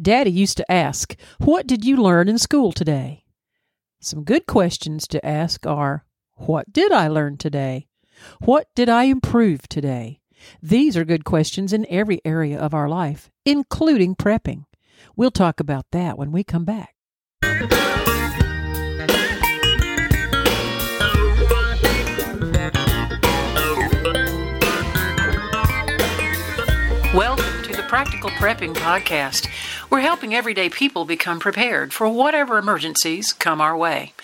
Daddy used to ask, What did you learn in school today? Some good questions to ask are, What did I learn today? What did I improve today? These are good questions in every area of our life, including prepping. We'll talk about that when we come back. Welcome to the Practical Prepping Podcast. We're helping everyday people become prepared for whatever emergencies come our way.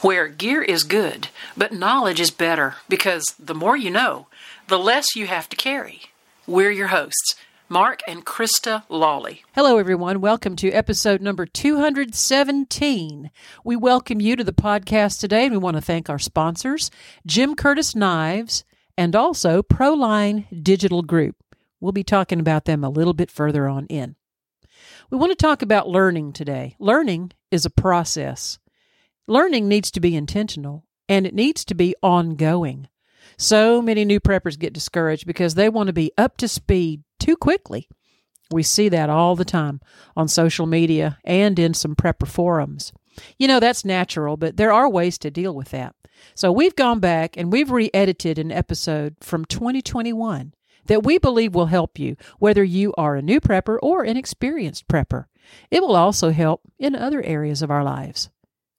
Where gear is good, but knowledge is better because the more you know, the less you have to carry. We're your hosts, Mark and Krista Lawley. Hello, everyone. Welcome to episode number 217. We welcome you to the podcast today, and we want to thank our sponsors, Jim Curtis Knives, and also Proline Digital Group. We'll be talking about them a little bit further on in. We want to talk about learning today. Learning is a process. Learning needs to be intentional and it needs to be ongoing. So many new preppers get discouraged because they want to be up to speed too quickly. We see that all the time on social media and in some prepper forums. You know, that's natural, but there are ways to deal with that. So we've gone back and we've re edited an episode from 2021 that we believe will help you, whether you are a new prepper or an experienced prepper. It will also help in other areas of our lives.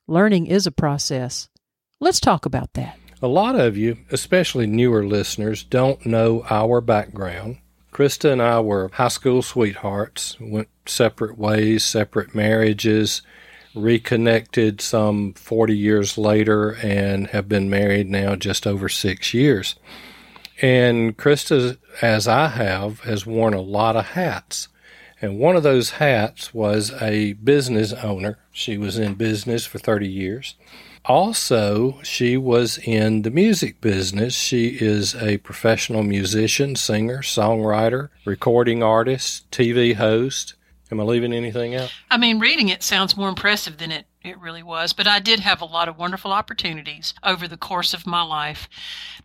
Learning is a process. Let's talk about that. A lot of you, especially newer listeners, don't know our background. Krista and I were high school sweethearts, went separate ways, separate marriages, reconnected some 40 years later, and have been married now just over six years. And Krista, as I have, has worn a lot of hats. And one of those hats was a business owner. She was in business for 30 years. Also, she was in the music business. She is a professional musician, singer, songwriter, recording artist, TV host. Am I leaving anything out? I mean, reading it sounds more impressive than it it really was. But I did have a lot of wonderful opportunities over the course of my life,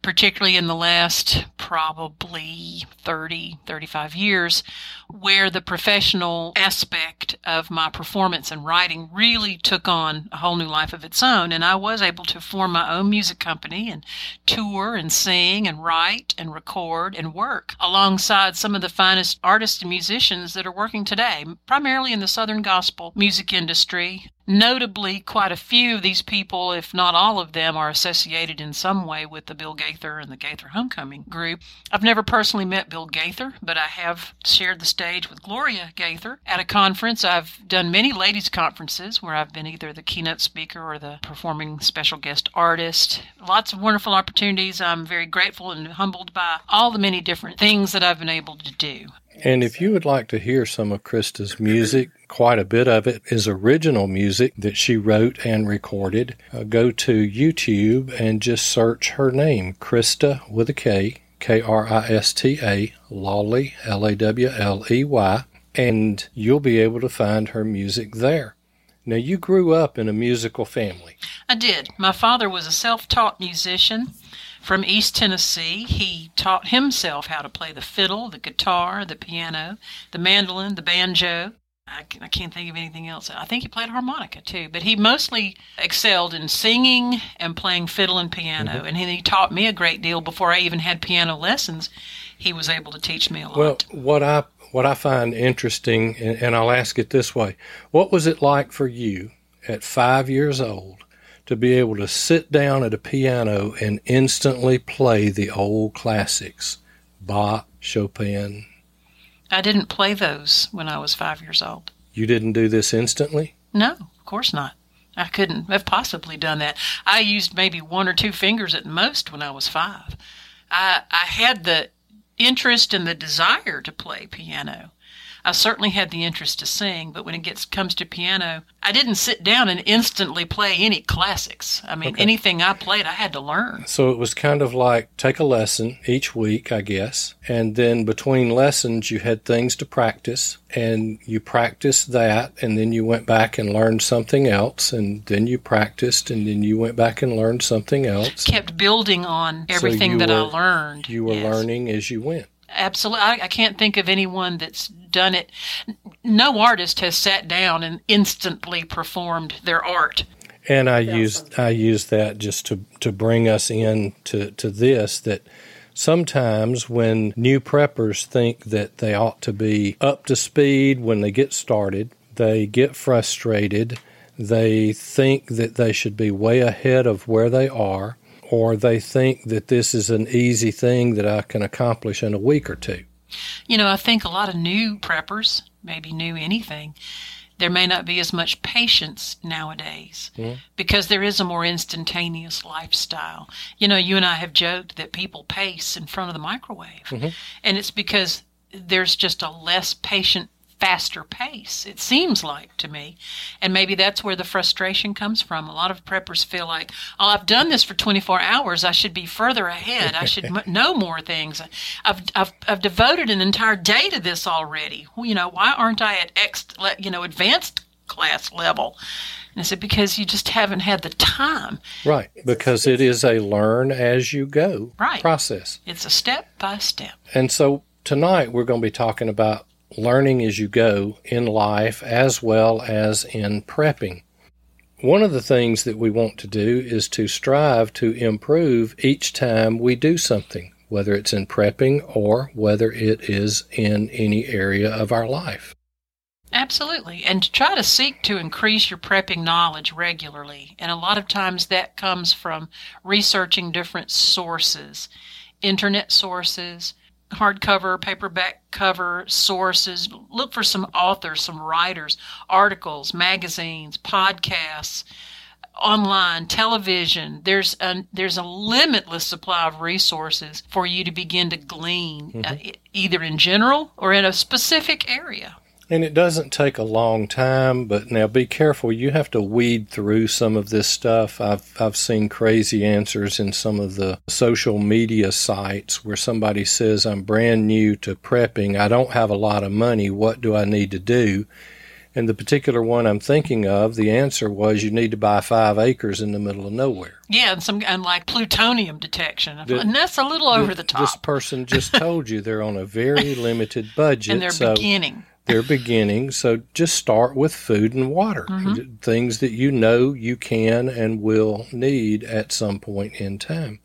particularly in the last probably 30, 35 years, where the professional aspect of my performance and writing really took on a whole new life of its own. And I was able to form my own music company and tour and sing and write and record and work alongside some of the finest artists and musicians that are working today, primarily in the Southern gospel music industry. Notably, quite a few of these people, if not all of them, are associated in some way with the Bill Gaither and the Gaither Homecoming group. I've never personally met Bill Gaither, but I have shared the stage with Gloria Gaither at a conference. I've done many ladies' conferences where I've been either the keynote speaker or the performing special guest artist. Lots of wonderful opportunities. I'm very grateful and humbled by all the many different things that I've been able to do. And if you would like to hear some of Krista's music, quite a bit of it is original music that she wrote and recorded. Uh, go to YouTube and just search her name, Krista with a K, K R I S T A, Lawley, L A W L E Y, and you'll be able to find her music there. Now, you grew up in a musical family. I did. My father was a self taught musician from East Tennessee. He taught himself how to play the fiddle, the guitar, the piano, the mandolin, the banjo. I, I can't think of anything else. I think he played harmonica too, but he mostly excelled in singing and playing fiddle and piano. Mm-hmm. And he, he taught me a great deal before I even had piano lessons. He was able to teach me a lot. Well, what I what I find interesting, and, and I'll ask it this way: What was it like for you at five years old to be able to sit down at a piano and instantly play the old classics, Bach, Chopin. I didn't play those when I was five years old. You didn't do this instantly? No, of course not. I couldn't have possibly done that. I used maybe one or two fingers at most when I was five. I, I had the interest and the desire to play piano. I certainly had the interest to sing, but when it gets comes to piano, I didn't sit down and instantly play any classics. I mean, okay. anything I played, I had to learn. So it was kind of like take a lesson each week, I guess, and then between lessons you had things to practice, and you practiced that, and then you went back and learned something else, and then you practiced, and then you went back and learned something else. Kept building on everything so that were, I learned. You were yes. learning as you went. Absolutely. I, I, can't think of anyone that's done it. no artist has sat down and instantly performed their art. And I use I use that just to to bring us in to, to this that sometimes when new preppers think that they ought to be up to speed when they get started, they get frustrated. They think that they should be way ahead of where they are, or they think that this is an easy thing that I can accomplish in a week or two. You know, I think a lot of new preppers, maybe new anything, there may not be as much patience nowadays because there is a more instantaneous lifestyle. You know, you and I have joked that people pace in front of the microwave, mm-hmm. and it's because there's just a less patient faster pace, it seems like to me. And maybe that's where the frustration comes from. A lot of preppers feel like, oh, I've done this for 24 hours. I should be further ahead. I should m- know more things. I've, I've, I've devoted an entire day to this already. You know, why aren't I at X, you know, advanced class level? And I said, because you just haven't had the time. Right. Because it is a learn as you go right. process. It's a step by step. And so tonight we're going to be talking about learning as you go in life as well as in prepping. One of the things that we want to do is to strive to improve each time we do something, whether it's in prepping or whether it is in any area of our life. Absolutely. And to try to seek to increase your prepping knowledge regularly. And a lot of times that comes from researching different sources, internet sources, hardcover, paperback cover sources. Look for some authors, some writers, articles, magazines, podcasts, online, television. There's a, there's a limitless supply of resources for you to begin to glean, mm-hmm. uh, either in general or in a specific area. And it doesn't take a long time, but now be careful. You have to weed through some of this stuff. I've I've seen crazy answers in some of the social media sites where somebody says, "I'm brand new to prepping. I don't have a lot of money. What do I need to do?" And the particular one I'm thinking of, the answer was you need to buy five acres in the middle of nowhere. Yeah, and some and like plutonium detection, the, and that's a little over the, the top. This person just told you they're on a very limited budget, and they're so beginning they're beginning. So just start with food and water, mm-hmm. things that you know you can and will need at some point in time.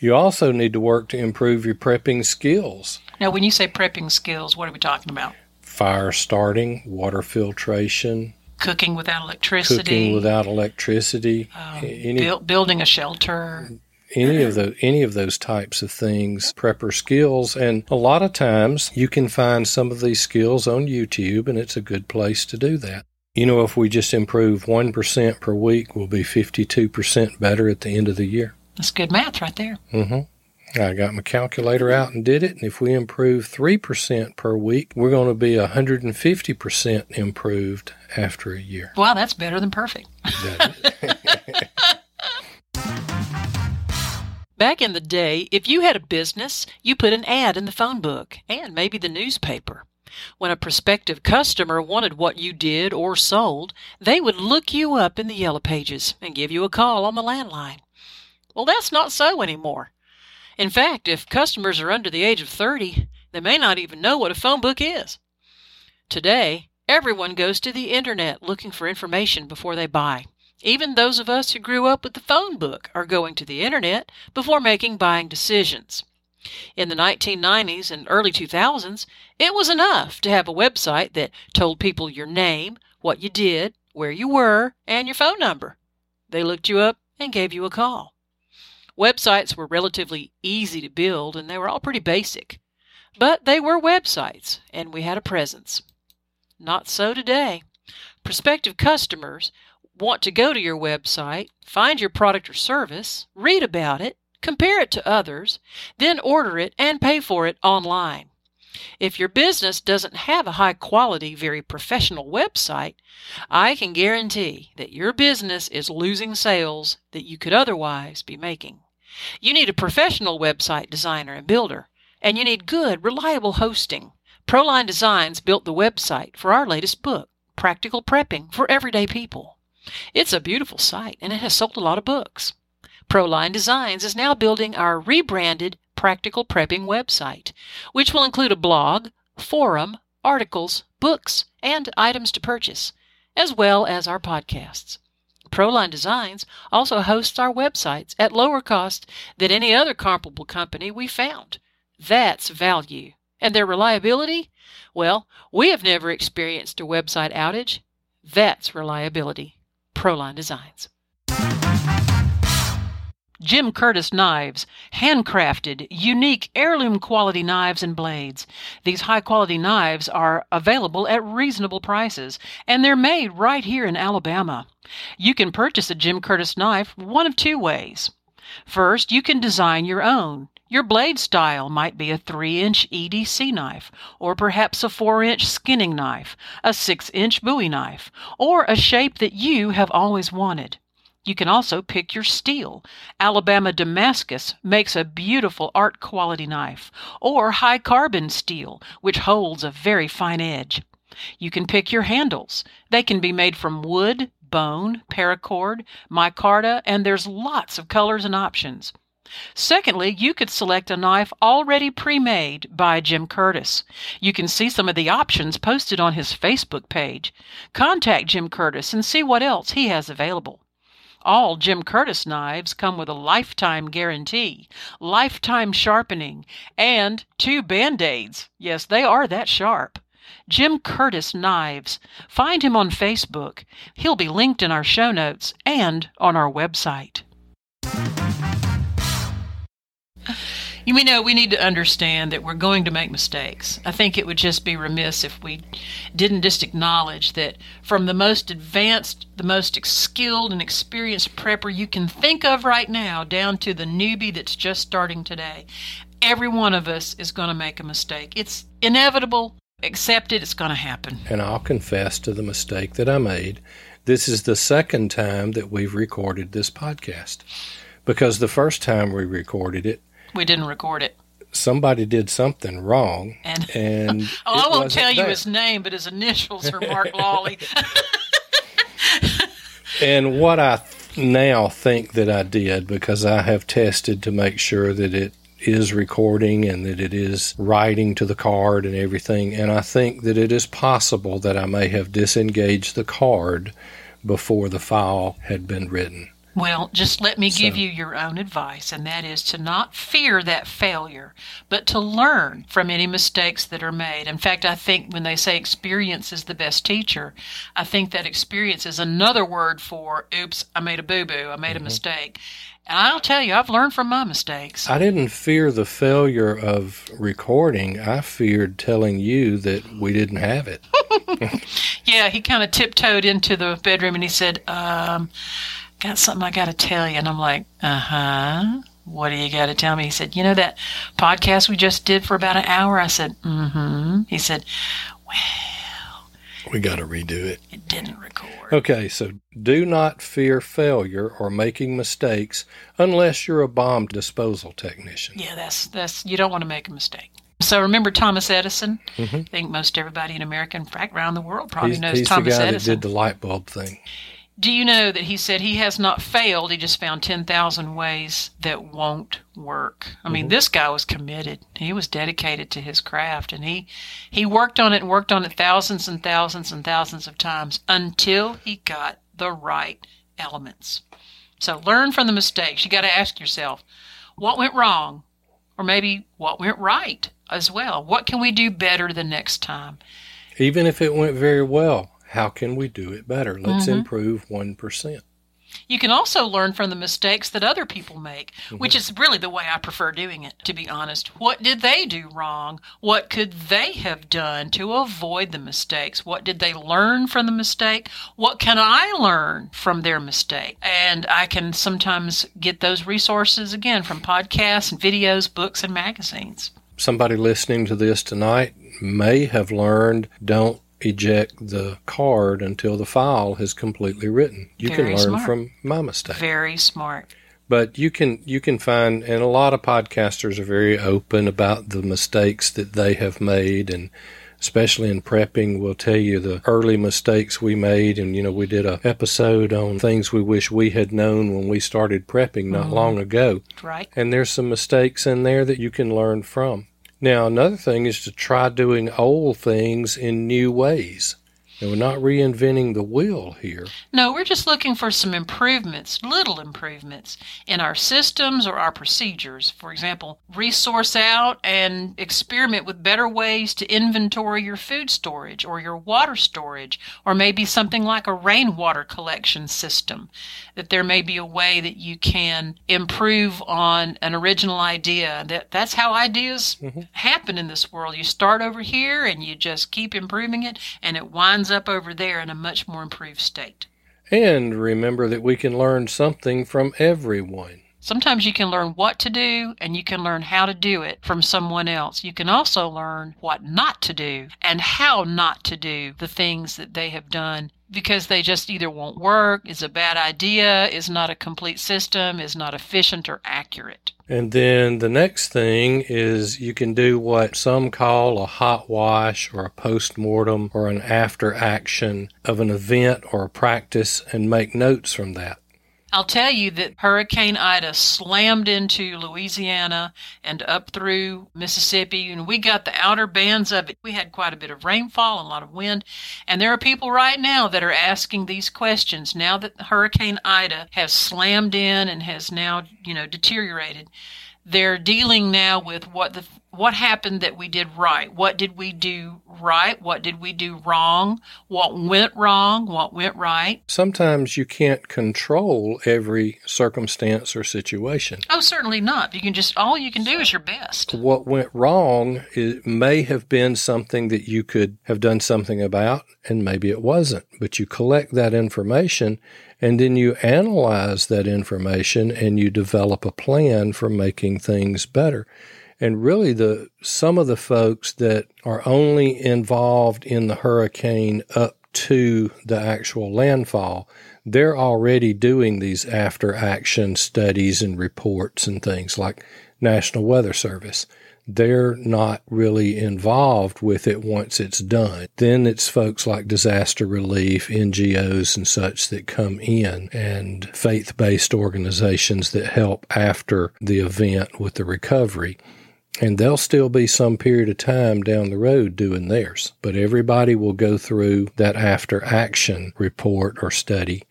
You also need to work to improve your prepping skills. Now, when you say prepping skills, what are we talking about? Fire starting, water filtration, cooking without electricity, cooking without electricity, um, Any, building a shelter, any of the any of those types of things prepper skills and a lot of times you can find some of these skills on YouTube and it's a good place to do that. You know if we just improve 1% per week we'll be 52% better at the end of the year. That's good math right there. Mhm. I got my calculator out and did it and if we improve 3% per week we're going to be 150% improved after a year. Wow, that's better than perfect. Back in the day, if you had a business, you put an ad in the phone book and maybe the newspaper. When a prospective customer wanted what you did or sold, they would look you up in the yellow pages and give you a call on the landline. Well, that's not so anymore. In fact, if customers are under the age of 30, they may not even know what a phone book is. Today, everyone goes to the internet looking for information before they buy. Even those of us who grew up with the phone book are going to the internet before making buying decisions. In the 1990s and early 2000s, it was enough to have a website that told people your name, what you did, where you were, and your phone number. They looked you up and gave you a call. Websites were relatively easy to build and they were all pretty basic. But they were websites and we had a presence. Not so today. Prospective customers want to go to your website, find your product or service, read about it, compare it to others, then order it and pay for it online. If your business doesn't have a high quality, very professional website, I can guarantee that your business is losing sales that you could otherwise be making. You need a professional website designer and builder, and you need good, reliable hosting. Proline Designs built the website for our latest book, Practical Prepping for Everyday People. It's a beautiful site and it has sold a lot of books. Proline Designs is now building our rebranded Practical Prepping website, which will include a blog, forum, articles, books, and items to purchase, as well as our podcasts. Proline Designs also hosts our websites at lower cost than any other comparable company we found. That's value. And their reliability? Well, we have never experienced a website outage. That's reliability. Proline Designs. Jim Curtis Knives, handcrafted, unique heirloom quality knives and blades. These high quality knives are available at reasonable prices, and they're made right here in Alabama. You can purchase a Jim Curtis knife one of two ways. First, you can design your own. Your blade style might be a 3 inch EDC knife, or perhaps a 4 inch skinning knife, a 6 inch bowie knife, or a shape that you have always wanted. You can also pick your steel. Alabama Damascus makes a beautiful art quality knife, or high carbon steel, which holds a very fine edge. You can pick your handles. They can be made from wood, bone, paracord, micarta, and there's lots of colors and options. Secondly, you could select a knife already pre made by Jim Curtis. You can see some of the options posted on his Facebook page. Contact Jim Curtis and see what else he has available. All Jim Curtis knives come with a lifetime guarantee, lifetime sharpening, and two band aids. Yes, they are that sharp. Jim Curtis Knives. Find him on Facebook. He'll be linked in our show notes and on our website. You know, we need to understand that we're going to make mistakes. I think it would just be remiss if we didn't just acknowledge that from the most advanced, the most skilled and experienced prepper you can think of right now down to the newbie that's just starting today, every one of us is going to make a mistake. It's inevitable. Accept it, it's going to happen. And I'll confess to the mistake that I made. This is the second time that we've recorded this podcast because the first time we recorded it, we didn't record it. Somebody did something wrong, And, and oh, I won't tell you there. his name, but his initials are Mark Lawley. And what I now think that I did, because I have tested to make sure that it is recording and that it is writing to the card and everything, and I think that it is possible that I may have disengaged the card before the file had been written. Well, just let me give So- you your own advice, and that is to not fear that failure, but to learn from any mistakes that are made. In fact, I think when they say experience is the best teacher, I think that experience is another word for, oops, I made a boo boo, I made a mistake. And I'll tell you, I've learned from my mistakes. I didn't fear the failure of recording. I feared telling you that we didn't have it. Yeah, he kind of tiptoed into the bedroom and he said, um, Got something I got to tell you. And I'm like, Uh huh. What do you got to tell me? He said, You know that podcast we just did for about an hour? I said, Mm hmm. He said, Well, We got to redo it. It didn't record. Okay, so do not fear failure or making mistakes unless you're a bomb disposal technician. Yeah, that's, that's, you don't want to make a mistake. So remember Thomas Edison? Mhm. I think most everybody in America, in fact, around the world probably He's, knows he's the Thomas guy Edison. that did the light bulb thing. Do you know that he said he has not failed? He just found 10,000 ways that won't work. I mean, mm-hmm. this guy was committed. He was dedicated to his craft and he he worked on it and worked on it thousands and thousands and thousands of times until he got the right elements. So learn from the mistakes. You got to ask yourself, what went wrong? Or maybe what went right as well? What can we do better the next time? Even if it went very well, how can we do it better? Let's Mm-hmm. improve 1%. You can also learn from the mistakes that other people make, which is really the way I prefer doing it, to be honest. What did they do wrong? What could they have done to avoid the mistakes? What did they learn from the mistake? What can I learn from their mistake? And I can sometimes get those resources again from podcasts and videos, books, and magazines. Somebody listening to this tonight may have learned don't eject the card until the file is completely written. You Very can learn smart. from my mistake. Very smart. but you can you can find and a lot of podcasters are very open about the mistakes that they have made and especially in prepping will tell you the early mistakes we made and you know we did a episode on things we wish we had known when we started prepping not mm-hmm. long ago Right? and there's some mistakes in there that you can learn from now another thing is to try doing old things in new ways And we're not reinventing the wheel here. No, we're just looking for some improvements, little improvements in our systems or our procedures. For example, resource out and experiment with better ways to inventory your food storage or your water storage, or maybe something like a rainwater collection system. That there may be a way that you can improve on an original idea. That that's how ideas mm-hmm. happen in this world. You start over here and you just keep improving it, and it winds ends up over there in a much more improved state. And remember that we can learn something from everyone. Sometimes you can learn what to do and you can learn how to do it from someone else. You can also learn what not to do and how not to do the things that they have done because they just either won't work, is a bad idea, is not a complete system, is not efficient or accurate. And then the next thing is you can do what some call a hot wash or a post mortem or an after action of an event or a practice and make notes from that. I'll tell you that Hurricane Ida slammed into Louisiana and up through Mississippi, and we got the outer bands of it. We had quite a bit of rainfall, a lot of wind, and there are people right now that are asking these questions now that Hurricane Ida has slammed in and has now, you know, deteriorated they're dealing now with what the what happened that we did right? What did we do right? What did we do wrong? What went wrong? What went right? Sometimes you can't control every circumstance or situation. Oh certainly not. You can just all you can do is your best. what went wrong it may have been something that you could have done something about and maybe it wasn't. But you collect that information and then you analyze that information and you develop a plan for making things better. And really the some of the folks that are only involved in the hurricane up to the actual landfall, they're already doing these after action studies and reports and things like National Weather Service they're not really involved with it once it's done. Then it's folks like disaster relief, NGOs, and such that come in, and faith based organizations that help after the event with the recovery. And there'll still be some period of time down the road doing theirs, but everybody will go through that after action report or study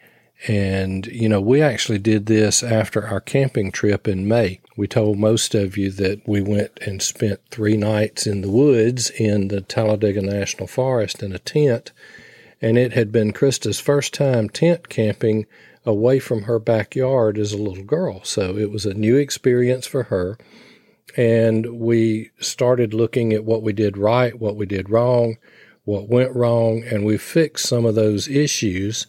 and, you know, we actually did this after our camping trip in May. We told most of you that we went and spent three nights in the woods in the Talladega National Forest in a tent. And it had been Krista's first time tent camping away from her backyard as a little girl. So it was a new experience for her. And we started looking at what we did right, what we did wrong, what went wrong, and we fixed some of those issues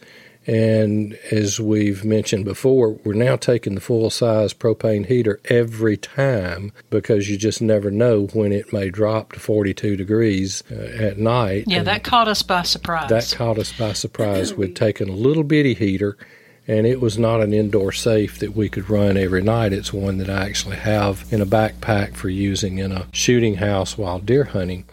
and as we've mentioned before, we're now taking the full size propane heater every time because you just never know when it may drop to 42 degrees uh, at night. Yeah, and that caught us by surprise. That caught us by surprise. We'd taken a little bitty heater and it was not an indoor safe that we could run every night. It's one that I actually have in a backpack for using in a shooting house while deer hunting.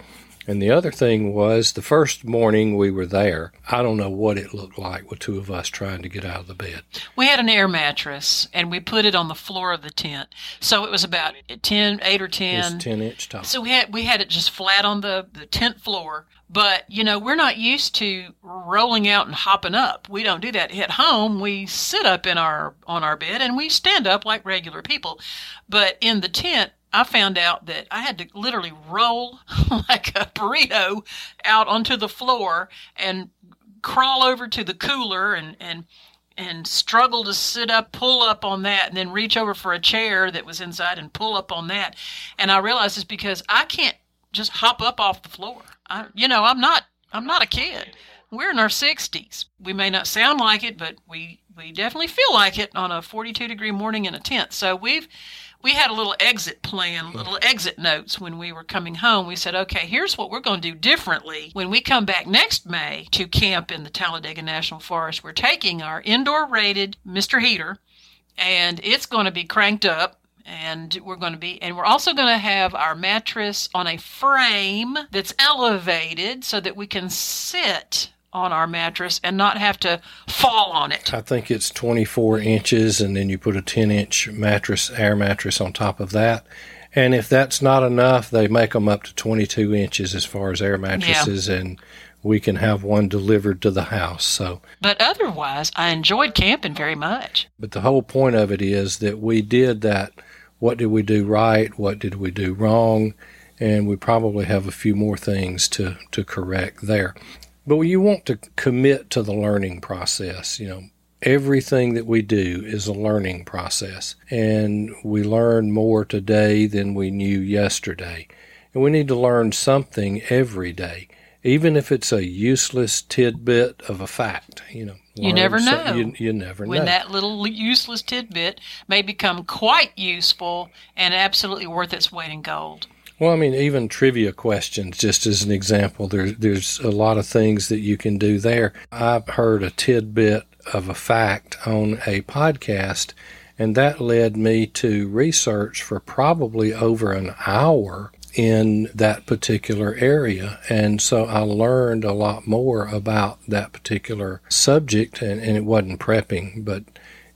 And the other thing was the first morning we were there, I don't know what it looked like with two of us trying to get out of the bed. We had an air mattress and we put it on the floor of the tent. So it was about 10, 8 or 10. It's 10 inch tall. So we had, we had it just flat on the, the tent floor. But, you know, we're not used to rolling out and hopping up. We don't do that. At home, we sit up in our, on our bed and we stand up like regular people. But in the tent, I found out that I had to literally roll like a burrito out onto the floor and crawl over to the cooler and, and and struggle to sit up, pull up on that, and then reach over for a chair that was inside and pull up on that. And I realized it's because I can't just hop up off the floor. I, you know, I'm not I'm not a kid. We're in our 60s. We may not sound like it, but we we definitely feel like it on a 42 degree morning in a tent. So we've we had a little exit plan, mm. little exit notes when we were coming home. We said, okay, here's what we're going to do differently when we come back next May to camp in the Talladega National Forest. We're taking our indoor rated Mr. Heater and it's going to be cranked up and we're going to be and we're also going to have our mattress on a frame that's elevated so that we can sit on our mattress and not have to fall on it. I think it's 24 inches, and then you put a 10 inch mattress, air mattress on top of that. And if that's not enough, they make them up to 22 inches as far as air mattresses, yeah. and we can have one delivered to the house. So, but otherwise, I enjoyed camping very much. But the whole point of it is that we did that. What did we do right? What did we do wrong? And we probably have a few more things to, to correct there. But you want to commit to the learning process. You know, everything that we do is a learning process. And we learn more today than we knew yesterday. And we need to learn something every day, even if it's a useless tidbit of a fact. You know, you never know. You, you never when know. that little useless tidbit may become quite useful and absolutely worth its weight in gold. Well, I mean, even trivia questions, just as an example, there's there's a lot of things that you can do there. I've heard a tidbit of a fact on a podcast, and that led me to research for probably over an hour in that particular area. And so I learned a lot more about that particular subject, and, and it wasn't prepping, but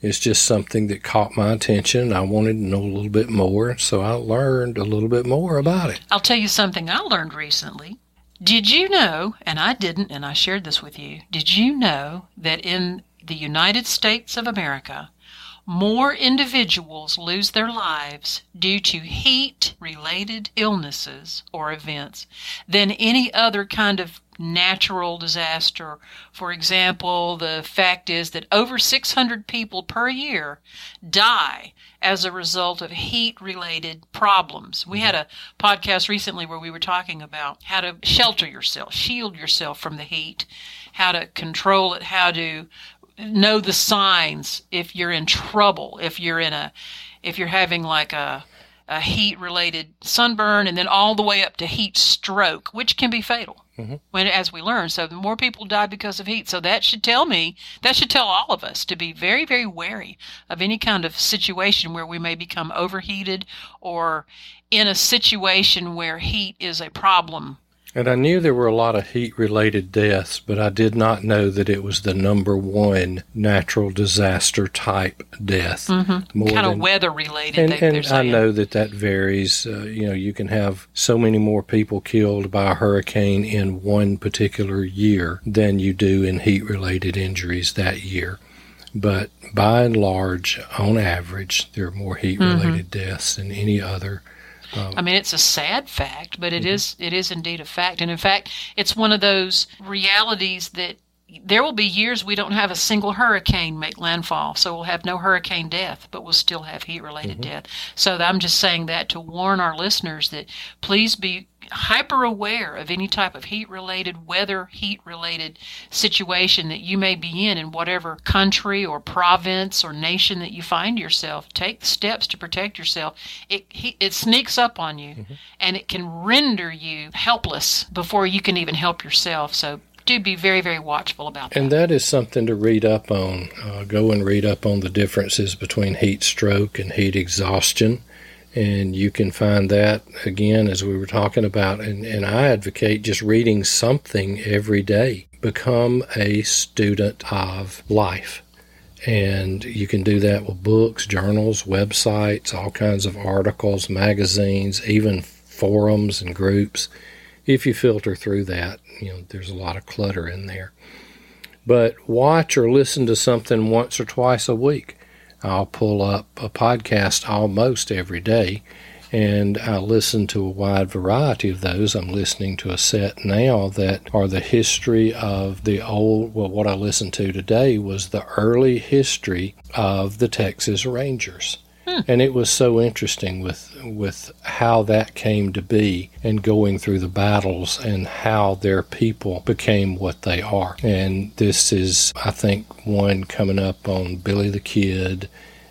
it's just something that caught my attention. I wanted to know a little bit more, so I learned a little bit more about it. I'll tell you something I learned recently. Did you know, and I didn't, and I shared this with you, did you know that in the United States of America, more individuals lose their lives due to heat related illnesses or events than any other kind of natural disaster. For example, the fact is that over 600 people per year die as a result of heat related problems. We had a podcast recently where we were talking about how to shelter yourself, shield yourself from the heat, how to control it, how to know the signs if you're in trouble, if you're in a if you're having like a a heat related sunburn and then all the way up to heat stroke, which can be fatal. Mm-hmm. When as we learn, so more people die because of heat. So that should tell me, that should tell all of us to be very, very wary of any kind of situation where we may become overheated or in a situation where heat is a problem and I knew there were a lot of heat related deaths, but I did not know that it was the number one natural disaster type death. Mm-hmm. More kind than, of weather related. And, and I know that that varies. Uh, you know, you can have so many more people killed by a hurricane in one particular year than you do in heat related injuries that year. But by and large, on average, there are more heat related mm-hmm. deaths than any other um, I mean, it's a sad fact, but it mm-hmm. is it is indeed a fact, and in fact, it's one of those realities that there will be years we don't have a single hurricane make landfall, so we'll have no hurricane death, but we'll still have heat related mm-hmm. death. So I'm just saying that to warn our listeners that please be hyper aware of any type of heat related, weather heat related situation that you may be in in whatever country or province or nation that you find yourself. Take steps to protect yourself. It, it sneaks up on you mm-hmm. and it can render you helpless before you can even help yourself. So do be very, very watchful about that. And that is something to read up on. Uh, go and read up on the differences between heat stroke and heat exhaustion. And you can find that again, as we were talking about. And, and I advocate just reading something every day. Become a student of life. And you can do that with books, journals, websites, all kinds of articles, magazines, even forums and groups. If you filter through that, you know, there's a lot of clutter in there. But watch or listen to something once or twice a week. I'll pull up a podcast almost every day and I listen to a wide variety of those. I'm listening to a set now that are the history of the old, well, what I listened to today was the early history of the Texas Rangers. Hmm. And it was so interesting with with how that came to be and going through the battles and how their people became what they are. And this is I think one coming up on Billy the Kid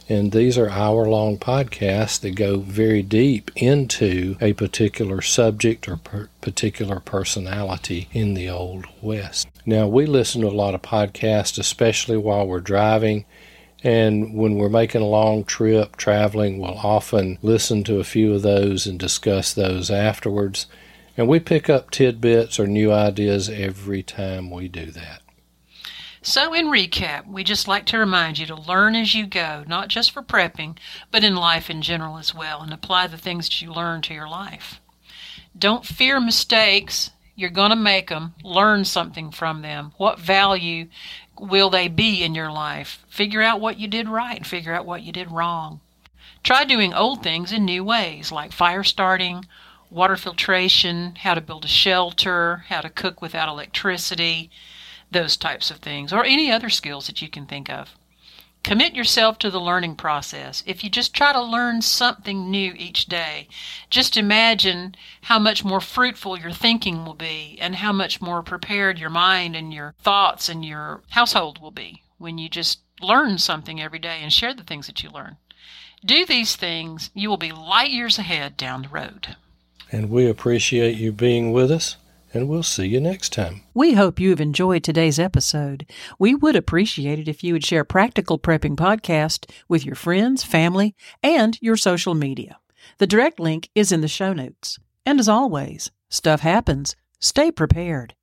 and these are hour long podcasts that go very deep into a particular subject or per- particular personality in the Old West. Now, we listen to a lot of podcasts, especially while we're driving and when we're making a long trip traveling, we'll often listen to a few of those and discuss those afterwards. And we pick up tidbits or new ideas every time we do that. So, in recap, we just like to remind you to learn as you go, not just for prepping, but in life in general as well, and apply the things that you learn to your life. Don't fear mistakes. You're going to make them learn something from them. What value will they be in your life? Figure out what you did right and figure out what you did wrong. Try doing old things in new ways, like fire starting, water filtration, how to build a shelter, how to cook without electricity, those types of things, or any other skills that you can think of. Commit yourself to the learning process. If you just try to learn something new each day, just imagine how much more fruitful your thinking will be and how much more prepared your mind and your thoughts and your household will be when you just learn something every day and share the things that you learn. Do these things, you will be light years ahead down the road. And we appreciate you being with us and we'll see you next time. We hope you have enjoyed today's episode. We would appreciate it if you would share Practical Prepping Podcast with your friends, family, and your social media. The direct link is in the show notes. And as always, stuff happens. Stay prepared.